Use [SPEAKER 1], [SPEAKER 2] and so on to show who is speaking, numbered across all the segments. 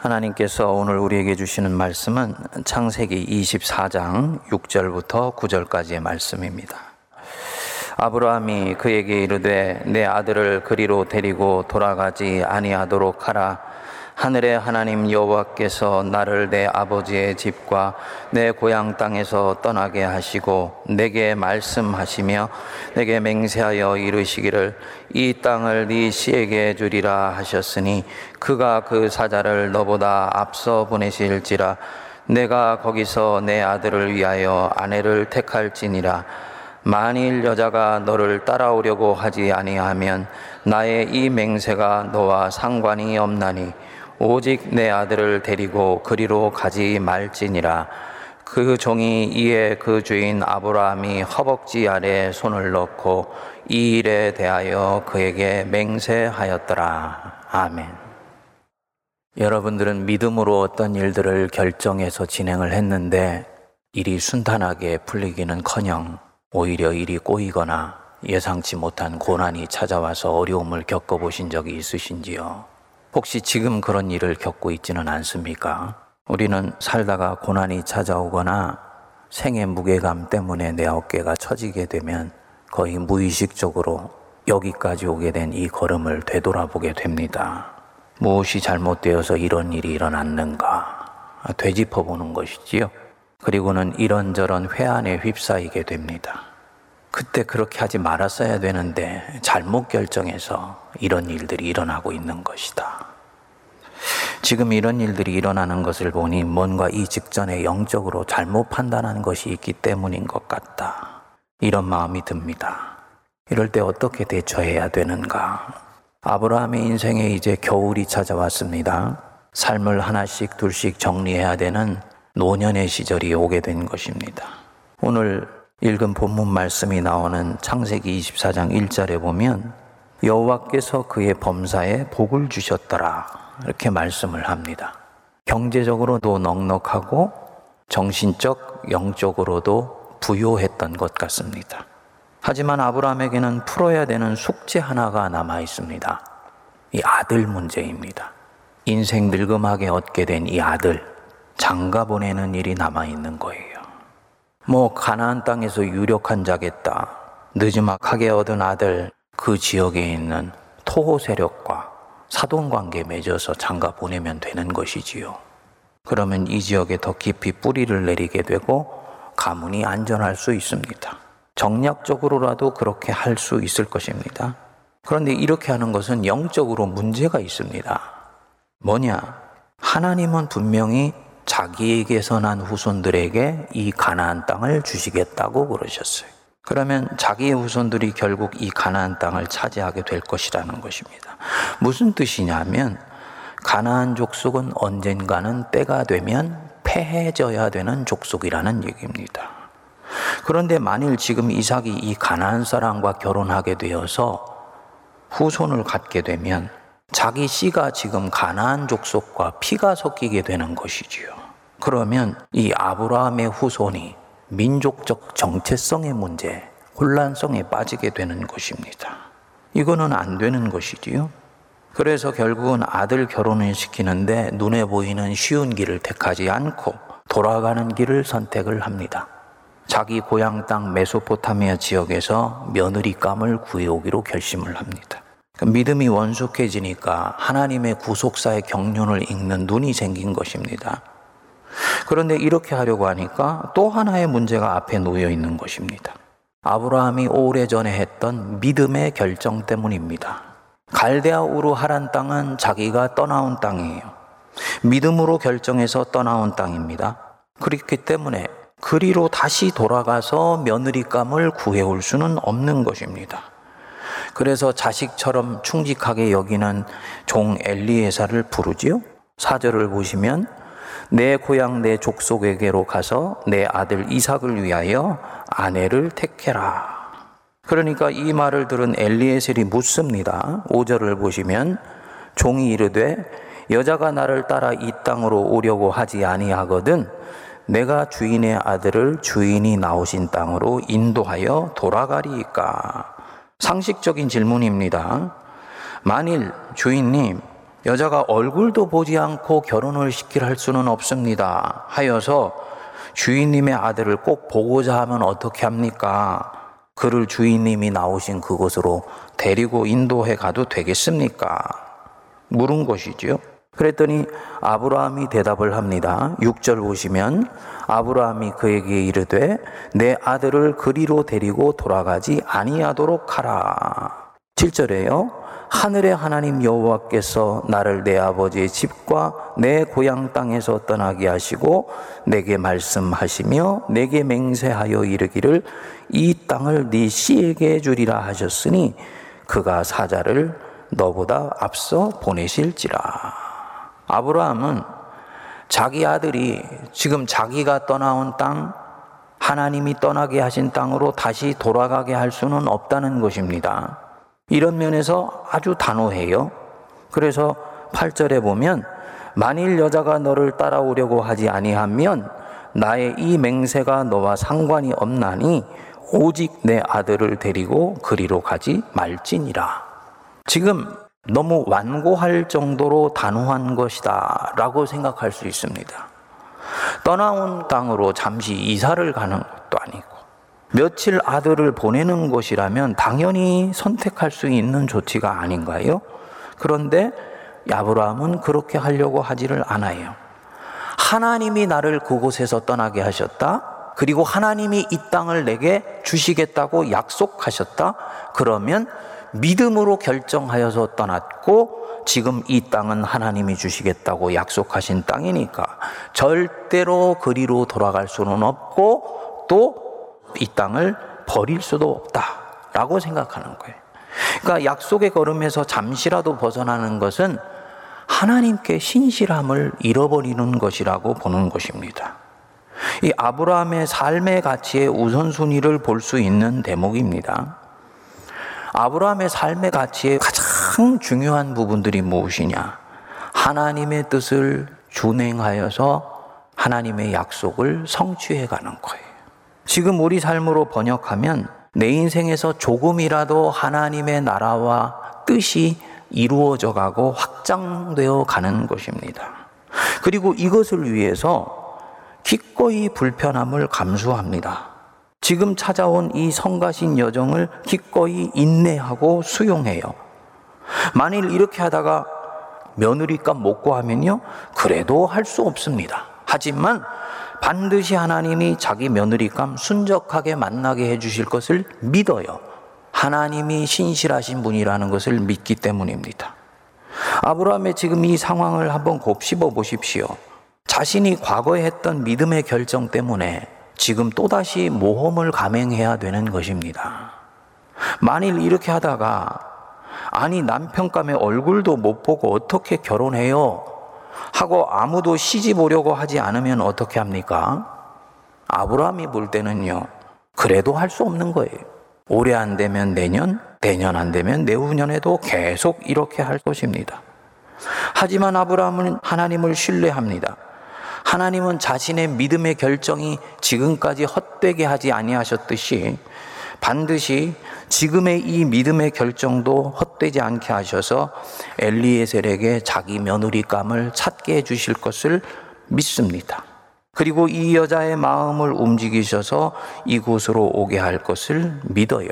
[SPEAKER 1] 하나님께서 오늘 우리에게 주시는 말씀은 창세기 24장 6절부터 9절까지의 말씀입니다. 아브라함이 그에게 이르되 내 아들을 그리로 데리고 돌아가지 아니하도록 하라 하늘의 하나님 여호와께서 나를 내 아버지의 집과 내 고향 땅에서 떠나게 하시고 내게 말씀하시며 내게 맹세하여 이르시기를 이 땅을 네 씨에게 주리라 하셨으니 그가 그 사자를 너보다 앞서 보내실지라 내가 거기서 내 아들을 위하여 아내를 택할지니라. 만일 여자가 너를 따라오려고 하지 아니하면 나의 이 맹세가 너와 상관이 없나니 오직 내 아들을 데리고 그리로 가지 말지니라. 그 종이 이에 그 주인 아브라함이 허벅지 아래 손을 넣고 이 일에 대하여 그에게 맹세하였더라. 아멘. 여러분들은 믿음으로 어떤 일들을 결정해서 진행을 했는데 일이 순탄하게 풀리기는 커녕 오히려 일이 꼬이거나 예상치 못한 고난이 찾아와서 어려움을 겪어보신 적이 있으신지요? 혹시 지금 그런 일을 겪고 있지는 않습니까? 우리는 살다가 고난이 찾아오거나 생의 무게감 때문에 내 어깨가 처지게 되면 거의 무의식적으로 여기까지 오게 된 이 걸음을 되돌아보게 됩니다. 무엇이 잘못되어서 이런 일이 일어났는가 되짚어 보는 것이지요. 그리고는 이런저런 회한에 휩싸이게 됩니다. 그때 그렇게 하지 말았어야 되는데 잘못 결정해서 이런 일들이 일어나고 있는 것이다. 지금 이런 일들이 일어나는 것을 보니 뭔가 이 직전에 영적으로 잘못 판단한 것이 있기 때문인 것 같다. 이런 마음이 듭니다. 이럴 때 어떻게 대처해야 되는가? 아브라함의 인생에 이제 겨울이 찾아왔습니다. 삶을 하나씩 둘씩 정리해야 되는 노년의 시절이 오게 된 것입니다. 오늘 읽은 본문 말씀이 나오는 창세기 24장 1절에 보면 여호와께서 그의 범사에 복을 주셨더라 이렇게 말씀을 합니다. 경제적으로도 넉넉하고 정신적 영적으로도 부요했던 것 같습니다. 하지만 아브라함에게는 풀어야 되는 숙제 하나가 남아 있습니다. 이 아들 문제입니다. 인생 늙음하게 얻게 된 이 아들 장가 보내는 일이 남아 있는 거예요. 뭐 가나안 땅에서 유력한 자겠다. 늦지막하게 얻은 아들 그 지역에 있는 토호 세력과 사돈 관계 맺어서 장가 보내면 되는 것이지요. 그러면 이 지역에 더 깊이 뿌리를 내리게 되고 가문이 안전할 수 있습니다. 정략적으로라도 그렇게 할 수 있을 것입니다. 그런데 이렇게 하는 것은 영적으로 문제가 있습니다. 뭐냐? 하나님은 분명히 자기에게서 난 후손들에게 이 가나안 땅을 주시겠다고 그러셨어요. 그러면 자기의 후손들이 결국 이 가나안 땅을 차지하게 될 것이라는 것입니다. 무슨 뜻이냐면 가나안 족속은 언젠가는 때가 되면 패해져야 되는 족속이라는 얘기입니다. 그런데 만일 지금 이삭이 이 가나안 사람과 결혼하게 되어서 후손을 갖게 되면 자기 씨가 지금 가나안 족속과 피가 섞이게 되는 것이지요. 그러면 이 아브라함의 후손이 민족적 정체성의 문제, 혼란성에 빠지게 되는 것입니다. 이거는 안 되는 것이지요. 그래서 결국은 아들 결혼을 시키는데 눈에 보이는 쉬운 길을 택하지 않고 돌아가는 길을 선택을 합니다. 자기 고향 땅 메소포타미아 지역에서 며느리감을 구해오기로 결심을 합니다. 그 믿음이 원숙해지니까 하나님의 구속사의 경륜을 읽는 눈이 생긴 것입니다. 그런데 이렇게 하려고 하니까 또 하나의 문제가 앞에 놓여 있는 것입니다. 아브라함이 오래전에 했던 믿음의 결정 때문입니다. 갈대아 우르 하란 땅은 자기가 떠나온 땅이에요. 믿음으로 결정해서 떠나온 땅입니다. 그렇기 때문에 그리로 다시 돌아가서 며느리감을 구해올 수는 없는 것입니다. 그래서 자식처럼 충직하게 여기는 종 엘리에사를 부르지요. 사절을 보시면 내 고향 내 족속에게로 가서 내 아들 이삭을 위하여 아내를 택해라. 그러니까 이 말을 들은 엘리에셀이 묻습니다. 5절을 보시면 종이 이르되 여자가 나를 따라 이 땅으로 오려고 하지 아니하거든 내가 주인의 아들을 주인이 나오신 땅으로 인도하여 돌아가리까? 상식적인 질문입니다. 만일 주인님 여자가 얼굴도 보지 않고 결혼을 시킬 할 수는 없습니다. 하여서 주인님의 아들을 꼭 보고자 하면 어떻게 합니까? 그를 주인님이 나오신 그곳으로 데리고 인도해 가도 되겠습니까? 물은 것이지요. 그랬더니 아브라함이 대답을 합니다. 6절 보시면 아브라함이 그에게 이르되 내 아들을 그리로 데리고 돌아가지 아니하도록 하라. 7절에요. 하늘의 하나님 여호와께서 나를 내 아버지의 집과 내 고향 땅에서 떠나게 하시고 내게 말씀하시며 내게 맹세하여 이르기를 이 땅을 네 씨에게 주리라 하셨으니 그가 사자를 너보다 앞서 보내실지라. 아브라함은 자기 아들이 지금 자기가 떠나온 땅, 하나님이 떠나게 하신 땅으로 다시 돌아가게 할 수는 없다는 것입니다. 이런 면에서 아주 단호해요. 그래서 8절에 보면 만일 여자가 너를 따라오려고 하지 아니하면 나의 이 맹세가 너와 상관이 없나니 오직 내 아들을 데리고 그리로 가지 말지니라. 지금 너무 완고할 정도로 단호한 것이다 라고 생각할 수 있습니다. 떠나온 땅으로 잠시 이사를 가는 것도 아니고 며칠 아들을 보내는 것이라면 당연히 선택할 수 있는 조치가 아닌가요? 그런데 야브라함은 그렇게 하려고 하지를 않아요. 하나님이 나를 그곳에서 떠나게 하셨다. 그리고 하나님이 이 땅을 내게 주시겠다고 약속하셨다. 그러면 믿음으로 결정하여서 떠났고 지금 이 땅은 하나님이 주시겠다고 약속하신 땅이니까 절대로 그리로 돌아갈 수는 없고 또 이 땅을 버릴 수도 없다라고 생각하는 거예요. 그러니까 약속의 걸음에서 잠시라도 벗어나는 것은 하나님께 신실함을 잃어버리는 것이라고 보는 것입니다. 이 아브라함의 삶의 가치의 우선순위를 볼 수 있는 대목입니다. 아브라함의 삶의 가치의 가장 중요한 부분들이 무엇이냐? 하나님의 뜻을 준행하여서 하나님의 약속을 성취해 가는 거예요. 지금 우리 삶으로 번역하면 내 인생에서 조금이라도 하나님의 나라와 뜻이 이루어져 가고 확장되어 가는 것입니다. 그리고 이것을 위해서 기꺼이 불편함을 감수합니다. 지금 찾아온 이 성가신 여정을 기꺼이 인내하고 수용해요. 만일 이렇게 하다가 며느리값 못 구하면요, 그래도 할 수 없습니다. 하지만 반드시 하나님이 자기 며느리감 순적하게 만나게 해주실 것을 믿어요. 하나님이 신실하신 분이라는 것을 믿기 때문입니다. 아브라함의 지금 이 상황을 한번 곱씹어 보십시오. 자신이 과거에 했던 믿음의 결정 때문에 지금 또다시 모험을 감행해야 되는 것입니다. 만일 이렇게 하다가 아니 남편감의 얼굴도 못 보고 어떻게 결혼해요? 하고 아무도 시집 오려고 하지 않으면 어떻게 합니까? 아브라함이 볼 때는요. 그래도 할 수 없는 거예요. 올해 안 되면 내년, 내년 안 되면 내후년에도 계속 이렇게 할 것입니다. 하지만 아브라함은 하나님을 신뢰합니다. 하나님은 자신의 믿음의 결정이 지금까지 헛되게 하지 아니하셨듯이 반드시 지금의 이 믿음의 결정도 헛되지 않게 하셔서 엘리에셀에게 자기 며느리감을 찾게 해 주실 것을 믿습니다. 그리고 이 여자의 마음을 움직이셔서 이곳으로 오게 할 것을 믿어요.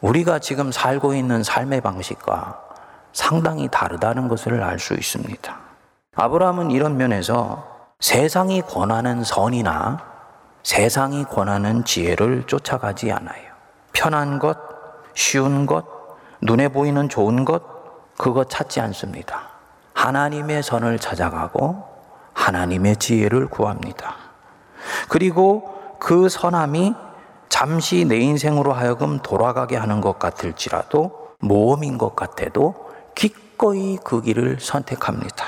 [SPEAKER 1] 우리가 지금 살고 있는 삶의 방식과 상당히 다르다는 것을 알 수 있습니다. 아브라함은 이런 면에서 세상이 권하는 선이나 세상이 권하는 지혜를 쫓아가지 않아요. 편한 것, 쉬운 것, 눈에 보이는 좋은 것, 그거 찾지 않습니다. 하나님의 선을 찾아가고 하나님의 지혜를 구합니다. 그리고 그 선함이 잠시 내 인생으로 하여금 돌아가게 하는 것 같을지라도 모험인 것 같아도 기꺼이 그 길을 선택합니다.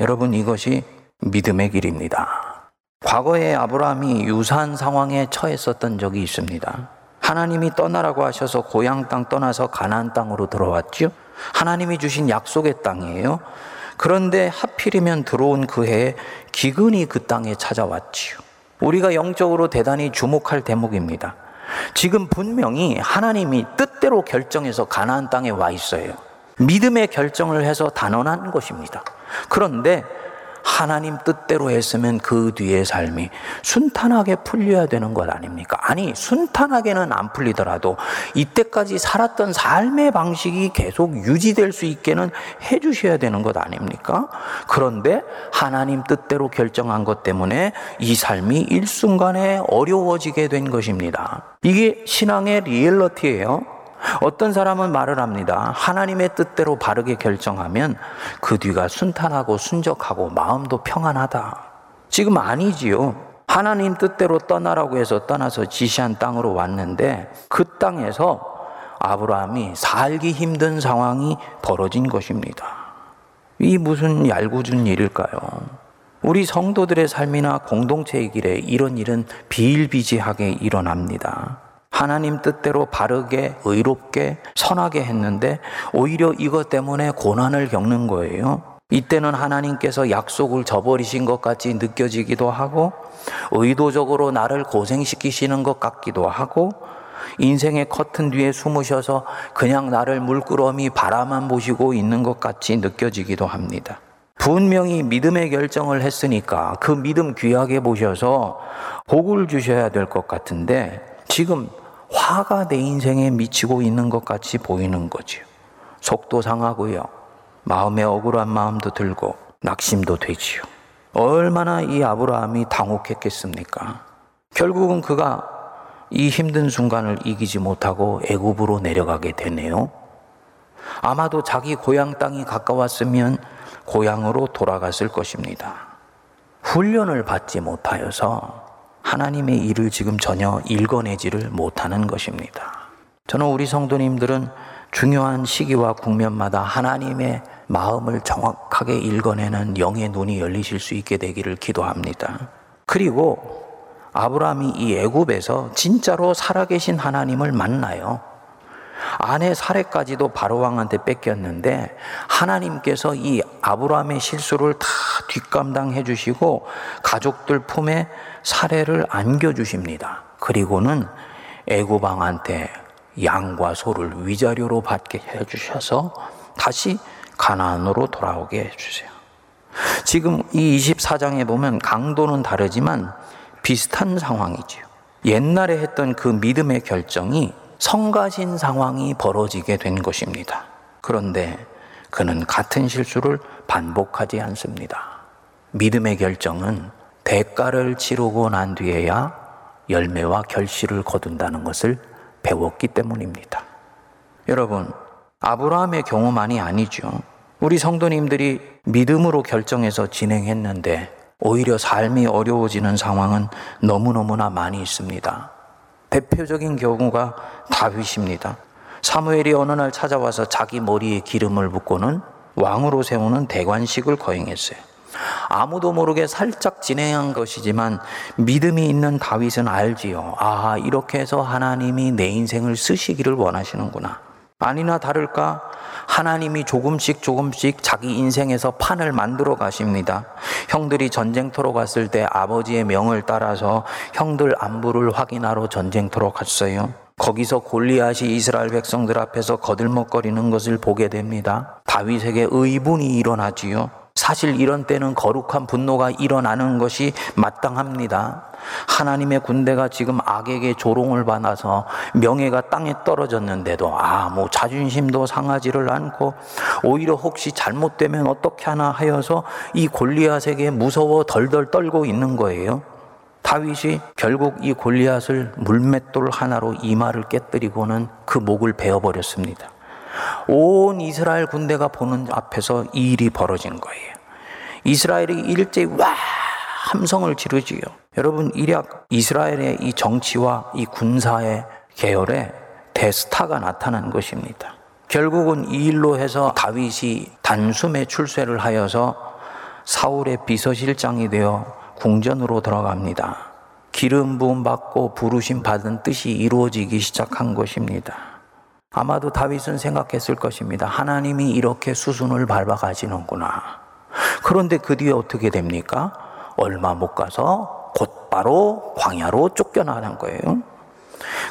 [SPEAKER 1] 여러분 이것이 믿음의 길입니다. 과거에 아브라함이 유사한 상황에 처했었던 적이 있습니다. 하나님이 떠나라고 하셔서 고향 땅 떠나서 가나안 땅으로 들어왔죠. 하나님이 주신 약속의 땅이에요. 그런데 하필이면 들어온 그 해에 기근이 그 땅에 찾아왔지요. 우리가 영적으로 대단히 주목할 대목입니다. 지금 분명히 하나님이 뜻대로 결정해서 가나안 땅에 와 있어요. 믿음의 결정을 해서 단언한 것입니다. 그런데 하나님 뜻대로 했으면 그 뒤의 삶이 순탄하게 풀려야 되는 것 아닙니까? 아니, 순탄하게는 안 풀리더라도 이때까지 살았던 삶의 방식이 계속 유지될 수 있게는 해 주셔야 되는 것 아닙니까? 그런데 하나님 뜻대로 결정한 것 때문에 이 삶이 일순간에 어려워지게 된 것입니다. 이게 신앙의 리얼러티예요. 어떤 사람은 말을 합니다. 하나님의 뜻대로 바르게 결정하면 그 뒤가 순탄하고 순적하고 마음도 평안하다. 지금 아니지요. 하나님 뜻대로 떠나라고 해서 떠나서 지시한 땅으로 왔는데 그 땅에서 아브라함이 살기 힘든 상황이 벌어진 것입니다. 이 무슨 얄궂은 일일까요? 우리 성도들의 삶이나 공동체의 길에 이런 일은 비일비재하게 일어납니다. 하나님 뜻대로 바르게, 의롭게, 선하게 했는데 오히려 이것 때문에 고난을 겪는 거예요. 이때는 하나님께서 약속을 저버리신 것 같이 느껴지기도 하고 의도적으로 나를 고생시키시는 것 같기도 하고 인생의 커튼 뒤에 숨으셔서 그냥 나를 물끄러미 바라만 보시고 있는 것 같이 느껴지기도 합니다. 분명히 믿음의 결정을 했으니까 그 믿음 귀하게 보셔서 복을 주셔야 될 것 같은데 지금 화가 내 인생에 미치고 있는 것 같이 보이는 거지요. 속도 상하고요. 마음에 억울한 마음도 들고 낙심도 되지요. 얼마나 이 아브라함이 당혹했겠습니까? 결국은 그가 이 힘든 순간을 이기지 못하고 애굽으로 내려가게 되네요. 아마도 자기 고향 땅이 가까웠으면 고향으로 돌아갔을 것입니다. 훈련을 받지 못하여서 하나님의 일을 지금 전혀 읽어내지를 못하는 것입니다. 저는 우리 성도님들은 중요한 시기와 국면마다 하나님의 마음을 정확하게 읽어내는 영의 눈이 열리실 수 있게 되기를 기도합니다. 그리고 아브라함이 이 애굽에서 진짜로 살아계신 하나님을 만나요. 아내 사례까지도 바로 왕한테 뺏겼는데 하나님께서 이 아브라함의 실수를 다 뒷감당해 주시고 가족들 품에 사례를 안겨 주십니다. 그리고는 애굽 왕한테 양과 소를 위자료로 받게 해 주셔서 다시 가나안으로 돌아오게 해 주세요. 지금 이 24장에 보면 강도는 다르지만 비슷한 상황이지요. 옛날에 했던 그 믿음의 결정이 성가신 상황이 벌어지게 된 것입니다. 그런데 그는 같은 실수를 반복하지 않습니다. 믿음의 결정은 대가를 치르고 난 뒤에야 열매와 결실을 거둔다는 것을 배웠기 때문입니다. 여러분, 아브라함의 경우만이 아니죠. 우리 성도님들이 믿음으로 결정해서 진행했는데 오히려 삶이 어려워지는 상황은 너무너무나 많이 있습니다. 대표적인 경우가 다윗입니다. 사무엘이 어느 날 찾아와서 자기 머리에 기름을 붓고는 왕으로 세우는 대관식을 거행했어요. 아무도 모르게 살짝 진행한 것이지만 믿음이 있는 다윗은 알지요. 아, 이렇게 해서 하나님이 내 인생을 쓰시기를 원하시는구나. 아니나 다를까 하나님이 조금씩 조금씩 자기 인생에서 판을 만들어 가십니다. 형들이 전쟁터로 갔을 때 아버지의 명을 따라서 형들 안부를 확인하러 전쟁터로 갔어요. 거기서 골리앗이 이스라엘 백성들 앞에서 거들먹거리는 것을 보게 됩니다. 다윗에게 의분이 일어나지요. 사실 이런 때는 거룩한 분노가 일어나는 것이 마땅합니다. 하나님의 군대가 지금 악에게 조롱을 받아서 명예가 땅에 떨어졌는데도 아, 뭐 자존심도 상하지를 않고 오히려 혹시 잘못되면 어떻게 하나 하여서 이 골리앗에게 무서워 덜덜 떨고 있는 거예요. 다윗이 결국 이 골리앗을 물맷돌 하나로 이마를 깨뜨리고는 그 목을 베어버렸습니다. 온 이스라엘 군대가 보는 앞에서 이 일이 벌어진 거예요. 이스라엘이 일제히 와 함성을 지르지요. 여러분 이략 이스라엘의 이 정치와 이 군사의 계열에 대스타가 나타난 것입니다. 결국은 이 일로 해서 다윗이 단숨에 출세를 하여서 사울의 비서실장이 되어 궁전으로 들어갑니다. 기름 부음 받고 부르심 받은 뜻이 이루어지기 시작한 것입니다. 아마도 다윗은 생각했을 것입니다. 하나님이 이렇게 수순을 밟아 가시는구나. 그런데 그 뒤에 어떻게 됩니까? 얼마 못 가서 곧바로 광야로 쫓겨나는 거예요.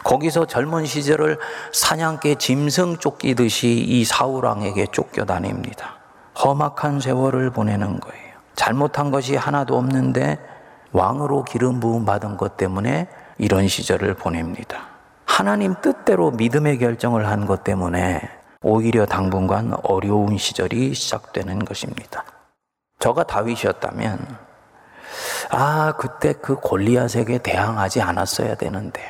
[SPEAKER 1] 거기서 젊은 시절을 사냥개 짐승 쫓기듯이 이 사우랑에게 쫓겨다닙니다. 험악한 세월을 보내는 거예요. 잘못한 것이 하나도 없는데 왕으로 기름 부음 받은 것 때문에 이런 시절을 보냅니다. 하나님 뜻대로 믿음의 결정을 한 것 때문에 오히려 당분간 어려운 시절이 시작되는 것입니다. 저가 다윗이었다면 아 그때 그 골리앗에게 대항하지 않았어야 되는데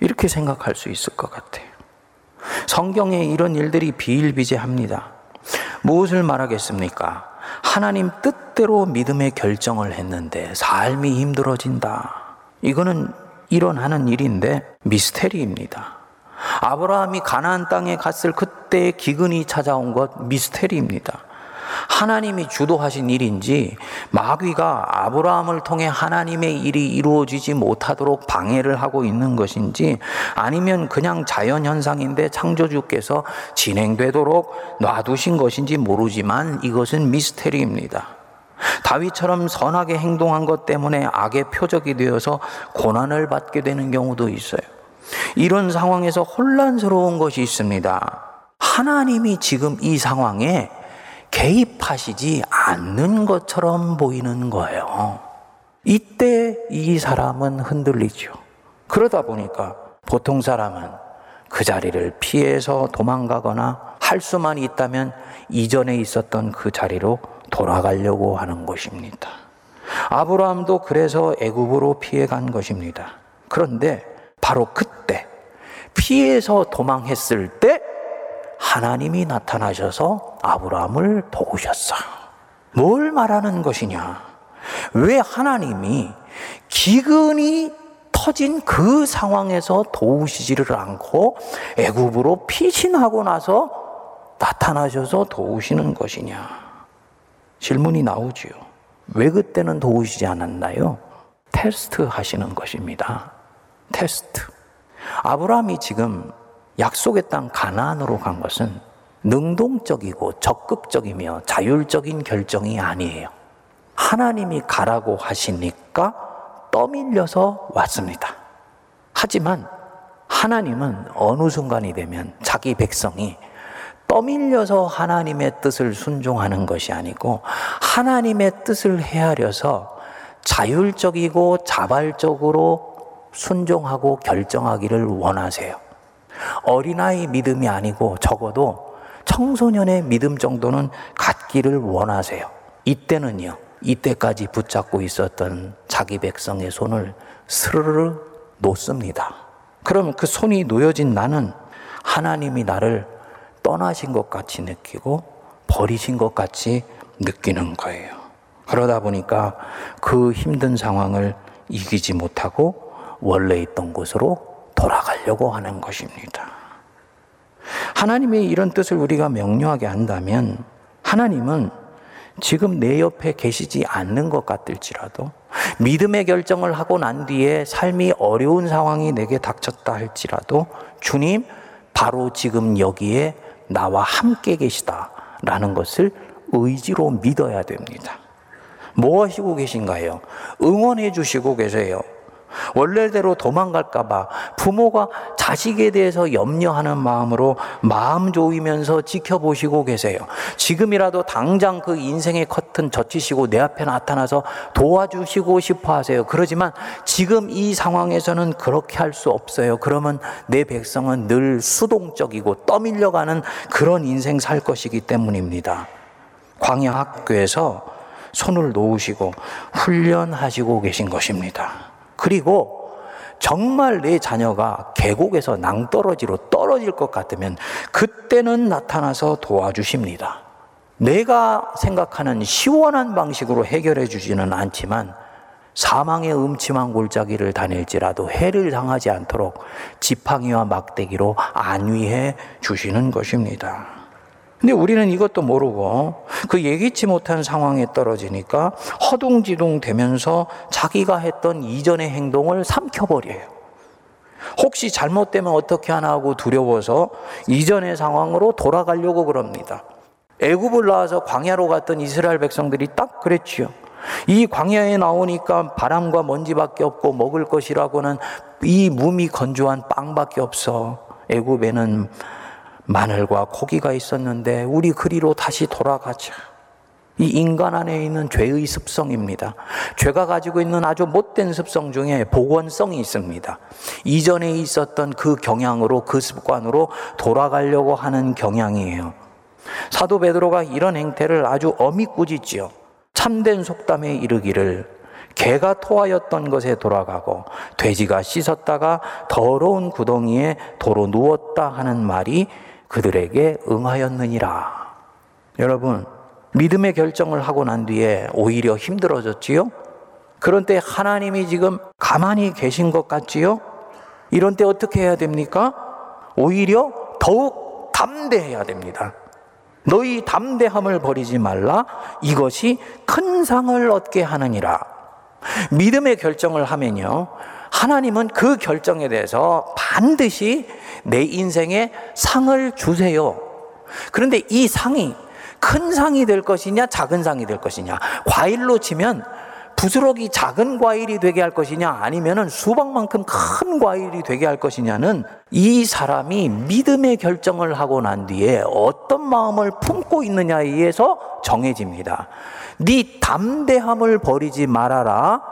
[SPEAKER 1] 이렇게 생각할 수 있을 것 같아요. 성경에 이런 일들이 비일비재합니다. 무엇을 말하겠습니까? 하나님 뜻대로 믿음의 결정을 했는데 삶이 힘들어진다. 이거는 일어나는 일인데 미스테리입니다. 아브라함이 가나안 땅에 갔을 그때 기근이 찾아온 것 미스테리입니다. 하나님이 주도하신 일인지 마귀가 아브라함을 통해 하나님의 일이 이루어지지 못하도록 방해를 하고 있는 것인지 아니면 그냥 자연 현상인데 창조주께서 진행되도록 놔두신 것인지 모르지만 이것은 미스테리입니다. 다윗처럼 선하게 행동한 것 때문에 악의 표적이 되어서 고난을 받게 되는 경우도 있어요. 이런 상황에서 혼란스러운 것이 있습니다. 하나님이 지금 이 상황에 개입하시지 않는 것처럼 보이는 거예요. 이때 이 사람은 흔들리죠. 그러다 보니까 보통 사람은 그 자리를 피해서 도망가거나 할 수만 있다면 이전에 있었던 그 자리로 돌아가려고 하는 것입니다. 아브라함도 그래서 애굽으로 피해 간 것입니다. 그런데 바로 그때 피해서 도망했을 때 하나님이 나타나셔서 아브라함을 도우셨어. 뭘 말하는 것이냐? 왜 하나님이 기근이 터진 그 상황에서 도우시지를 않고 애굽으로 피신하고 나서 나타나셔서 도우시는 것이냐? 질문이 나오지요. 왜 그때는 도우시지 않았나요? 테스트 하시는 것입니다. 테스트. 아브라함이 지금 약속의 땅 가나안으로 간 것은 능동적이고 적극적이며 자율적인 결정이 아니에요. 하나님이 가라고 하시니까 떠밀려서 왔습니다. 하지만 하나님은 어느 순간이 되면 자기 백성이 떠밀려서 하나님의 뜻을 순종하는 것이 아니고 하나님의 뜻을 헤아려서 자율적이고 자발적으로 순종하고 결정하기를 원하세요. 어린아이 믿음이 아니고 적어도 청소년의 믿음 정도는 갖기를 원하세요. 이때는요, 이때까지 붙잡고 있었던 자기 백성의 손을 스르르 놓습니다. 그럼 그 손이 놓여진 나는 하나님이 나를 떠나신 것 같이 느끼고 버리신 것 같이 느끼는 거예요. 그러다 보니까 그 힘든 상황을 이기지 못하고 원래 있던 곳으로 돌아가려고 하는 것입니다. 하나님의 이런 뜻을 우리가 명료하게 한다면 하나님은 지금 내 옆에 계시지 않는 것 같을지라도 믿음의 결정을 하고 난 뒤에 삶이 어려운 상황이 내게 닥쳤다 할지라도 주님 바로 지금 여기에 나와 함께 계시다라는 것을 의지로 믿어야 됩니다. 뭐 하시고 계신가요? 응원해 주시고 계세요. 원래대로 도망갈까봐 부모가 자식에 대해서 염려하는 마음으로 마음 조이면서 지켜보시고 계세요. 지금이라도 당장 그 인생의 커튼 젖히시고 내 앞에 나타나서 도와주시고 싶어 하세요. 그러지만 지금 이 상황에서는 그렇게 할 수 없어요. 그러면 내 백성은 늘 수동적이고 떠밀려가는 그런 인생 살 것이기 때문입니다. 광야 학교에서 손을 놓으시고 훈련하시고 계신 것입니다. 그리고 정말 내 자녀가 계곡에서 낭떠러지로 떨어질 것 같으면 그때는 나타나서 도와주십니다. 내가 생각하는 시원한 방식으로 해결해 주지는 않지만 사망의 음침한 골짜기를 다닐지라도 해를 당하지 않도록 지팡이와 막대기로 안위해 주시는 것입니다. 근데 우리는 이것도 모르고 그 예기치 못한 상황에 떨어지니까 허둥지둥 되면서 자기가 했던 이전의 행동을 삼켜버려요. 혹시 잘못되면 어떻게 하나 하고 두려워서 이전의 상황으로 돌아가려고 그럽니다. 애굽을 나와서 광야로 갔던 이스라엘 백성들이 딱 그랬지요. 이 광야에 나오니까 바람과 먼지밖에 없고 먹을 것이라고는 이 몸이 건조한 빵밖에 없어. 애굽에는 마늘과 고기가 있었는데 우리 그리로 다시 돌아가자. 이 인간 안에 있는 죄의 습성입니다. 죄가 가지고 있는 아주 못된 습성 중에 복원성이 있습니다. 이전에 있었던 그 경향으로 그 습관으로 돌아가려고 하는 경향이에요. 사도 베드로가 이런 행태를 아주 어미 꾸짖지요. 참된 속담에 이르기를 개가 토하였던 것에 돌아가고 돼지가 씻었다가 더러운 구덩이에 도로 누웠다 하는 말이 그들에게 응하였느니라. 여러분, 믿음의 결정을 하고 난 뒤에 오히려 힘들어졌지요? 그런 때 하나님이 지금 가만히 계신 것 같지요? 이런 때 어떻게 해야 됩니까? 오히려 더욱 담대해야 됩니다. 너희 담대함을 버리지 말라. 이것이 큰 상을 얻게 하느니라. 믿음의 결정을 하면요. 하나님은 그 결정에 대해서 반드시 내 인생에 상을 주세요. 그런데 이 상이 큰 상이 될 것이냐, 작은 상이 될 것이냐. 과일로 치면 부스러기 작은 과일이 되게 할 것이냐, 아니면은 수박만큼 큰 과일이 되게 할 것이냐는 이 사람이 믿음의 결정을 하고 난 뒤에 어떤 마음을 품고 있느냐에 의해서 정해집니다. 네 담대함을 버리지 말아라.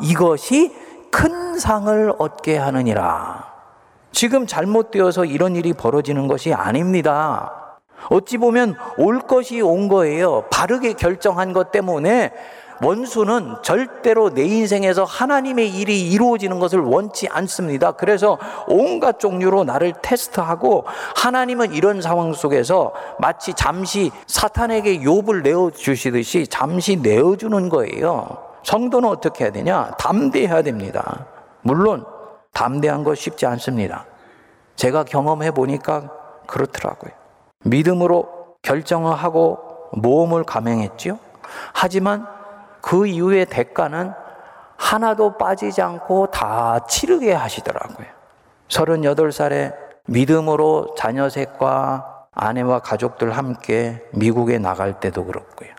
[SPEAKER 1] 이것이 큰 상을 얻게 하느니라. 지금 잘못되어서 이런 일이 벌어지는 것이 아닙니다. 어찌 보면 올 것이 온 거예요. 바르게 결정한 것 때문에 원수는 절대로 내 인생에서 하나님의 일이 이루어지는 것을 원치 않습니다. 그래서 온갖 종류로 나를 테스트하고 하나님은 이런 상황 속에서 마치 잠시 사탄에게 욥을 내어 주시듯이 잠시 내어 주는 거예요. 성도는 어떻게 해야 되냐? 담대해야 됩니다. 물론 담대한 거 쉽지 않습니다. 제가 경험해 보니까 그렇더라고요. 믿음으로 결정을 하고 모험을 감행했지요. 하지만 그 이후의 대가는 하나도 빠지지 않고 다 치르게 하시더라고요. 38살에 믿음으로 자녀 셋과 아내와 가족들 함께 미국에 나갈 때도 그렇고요.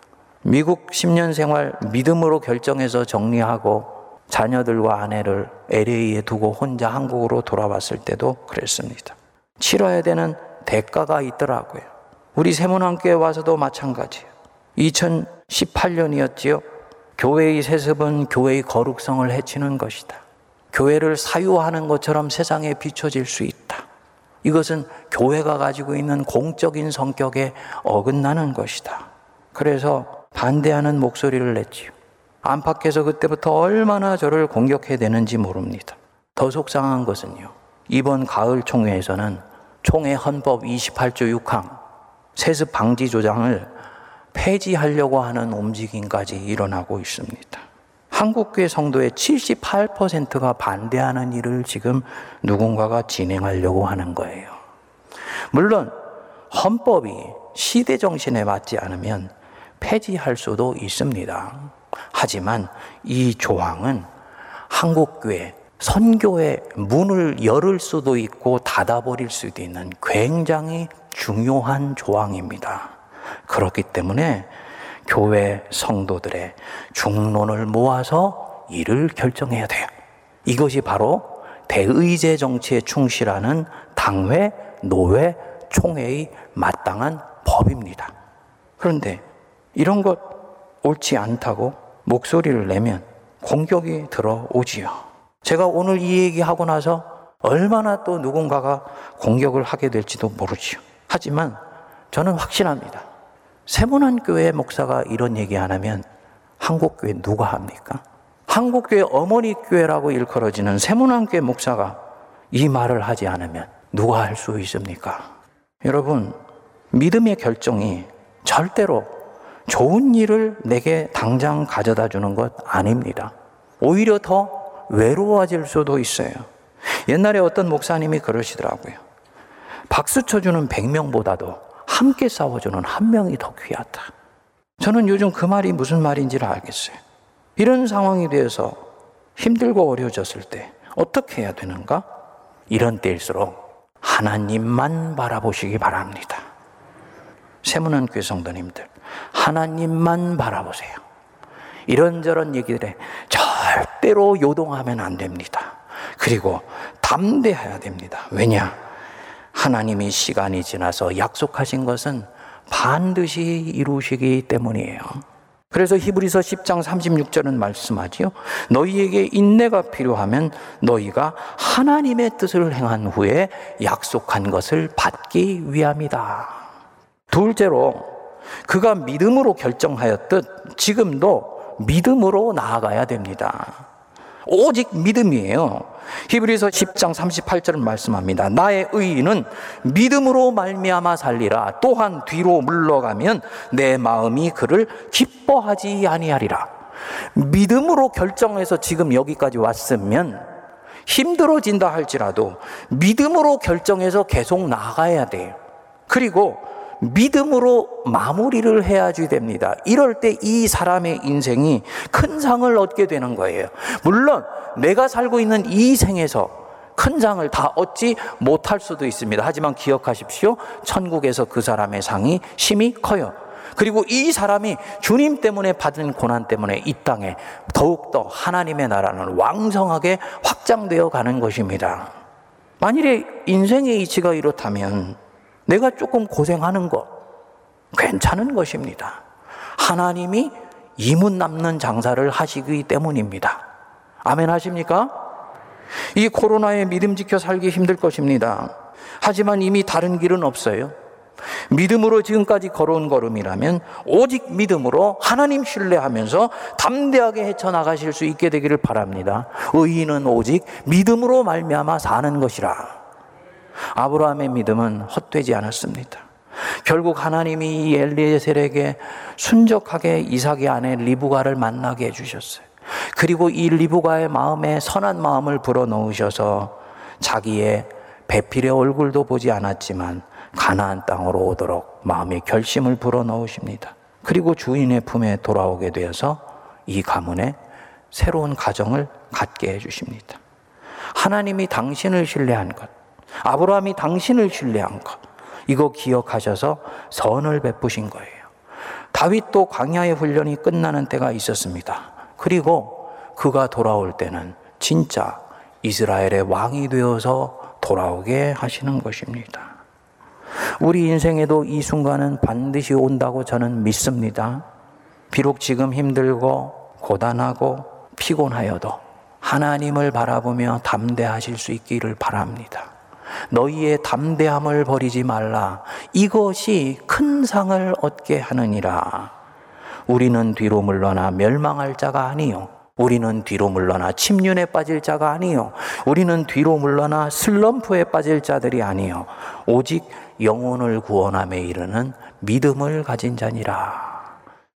[SPEAKER 1] 미국 10년 생활 믿음으로 결정해서 정리하고 자녀들과 아내를 LA에 두고 혼자 한국으로 돌아왔을 때도 그랬습니다. 치러야 되는 대가가 있더라고요. 우리 세문왕교회 와서도 마찬가지예요. 2018년이었지요. 교회의 세습은 교회의 거룩성을 해치는 것이다. 교회를 사유하는 것처럼 세상에 비춰질 수 있다. 이것은 교회가 가지고 있는 공적인 성격에 어긋나는 것이다. 그래서 반대하는 목소리를 냈지요. 안팎에서 그때부터 얼마나 저를 공격해야 되는지 모릅니다. 더 속상한 것은요. 이번 가을 총회에서는 총회 헌법 28조 6항 세습 방지 조장을 폐지하려고 하는 움직임까지 일어나고 있습니다. 한국교회 성도의 78%가 반대하는 일을 지금 누군가가 진행하려고 하는 거예요. 물론 헌법이 시대 정신에 맞지 않으면 폐지할 수도 있습니다. 하지만 이 조항은 한국교회 선교의 문을 열을 수도 있고 닫아버릴 수도 있는 굉장히 중요한 조항입니다. 그렇기 때문에 교회 성도들의 중론을 모아서 이를 결정해야 돼요. 이것이 바로 대의제 정치에 충실하는 당회, 노회, 총회의 마땅한 법입니다. 그런데 이런 것 옳지 않다고 목소리를 내면 공격이 들어오지요. 제가 오늘 이 얘기하고 나서 얼마나 또 누군가가 공격을 하게 될지도 모르지요. 하지만 저는 확신합니다. 세문안 교회 목사가 이런 얘기 안 하면 한국 교회 누가 합니까? 한국 교회 어머니 교회라고 일컬어지는 세문안 교회 목사가 이 말을 하지 않으면 누가 할 수 있습니까? 여러분, 믿음의 결정이 절대로 좋은 일을 내게 당장 가져다 주는 것 아닙니다. 오히려 더 외로워질 수도 있어요. 옛날에 어떤 목사님이 그러시더라고요. 박수 쳐주는 100명보다도 함께 싸워주는 한 명이 더 귀하다. 저는 요즘 그 말이 무슨 말인지를 알겠어요. 이런 상황이 되어서 힘들고 어려워졌을 때 어떻게 해야 되는가? 이런 때일수록 하나님만 바라보시기 바랍니다. 세문안 교회 성도님들, 하나님만 바라보세요. 이런저런 얘기들에 절대로 요동하면 안 됩니다. 그리고 담대해야 됩니다. 왜냐? 하나님이 시간이 지나서 약속하신 것은 반드시 이루시기 때문이에요. 그래서 히브리서 10장 36절은 말씀하지요. 너희에게 인내가 필요하면 너희가 하나님의 뜻을 행한 후에 약속한 것을 받기 위함이다. 둘째로 그가 믿음으로 결정하였듯 지금도 믿음으로 나아가야 됩니다. 오직 믿음이에요. 히브리서 10장 38절은 말씀합니다. 나의 의인은 믿음으로 말미암아 살리라. 또한 뒤로 물러가면 내 마음이 그를 기뻐하지 아니하리라. 믿음으로 결정해서 지금 여기까지 왔으면 힘들어진다 할지라도 믿음으로 결정해서 계속 나가야 돼요. 그리고 믿음으로 마무리를 해야지 됩니다. 이럴 때 이 사람의 인생이 큰 상을 얻게 되는 거예요. 물론 내가 살고 있는 이 생에서 큰 상을 다 얻지 못할 수도 있습니다. 하지만 기억하십시오. 천국에서 그 사람의 상이 심히 커요. 그리고 이 사람이 주님 때문에 받은 고난 때문에 이 땅에 더욱더 하나님의 나라는 왕성하게 확장되어 가는 것입니다. 만일에 인생의 이치가 이렇다면 내가 조금 고생하는 것 괜찮은 것입니다. 하나님이 이문 남는 장사를 하시기 때문입니다. 아멘 하십니까? 이 코로나에 믿음 지켜 살기 힘들 것입니다. 하지만 이미 다른 길은 없어요. 믿음으로 지금까지 걸어온 걸음이라면 오직 믿음으로 하나님 신뢰하면서 담대하게 헤쳐나가실 수 있게 되기를 바랍니다. 의인은 오직 믿음으로 말미암아 사는 것이라. 아브라함의 믿음은 헛되지 않았습니다. 결국 하나님이 이 엘리에셀에게 순적하게 이삭의 아내 리브가를 만나게 해주셨어요. 그리고 이 리브가의 마음에 선한 마음을 불어넣으셔서 자기의 배필의 얼굴도 보지 않았지만 가나안 땅으로 오도록 마음의 결심을 불어넣으십니다. 그리고 주인의 품에 돌아오게 되어서 이 가문에 새로운 가정을 갖게 해주십니다. 하나님이 당신을 신뢰한 것, 아브라함이 당신을 신뢰한 것, 이거 기억하셔서 선을 베푸신 거예요. 다윗도 광야의 훈련이 끝나는 때가 있었습니다. 그리고 그가 돌아올 때는 진짜 이스라엘의 왕이 되어서 돌아오게 하시는 것입니다. 우리 인생에도 이 순간은 반드시 온다고 저는 믿습니다. 비록 지금 힘들고 고단하고 피곤하여도 하나님을 바라보며 담대하실 수 있기를 바랍니다. 너희의 담대함을 버리지 말라. 이것이 큰 상을 얻게 하느니라. 우리는 뒤로 물러나 멸망할 자가 아니요. 우리는 뒤로 물러나 침륜에 빠질 자가 아니요. 우리는 뒤로 물러나 슬럼프에 빠질 자들이 아니요. 오직 영혼을 구원함에 이르는 믿음을 가진 자니라.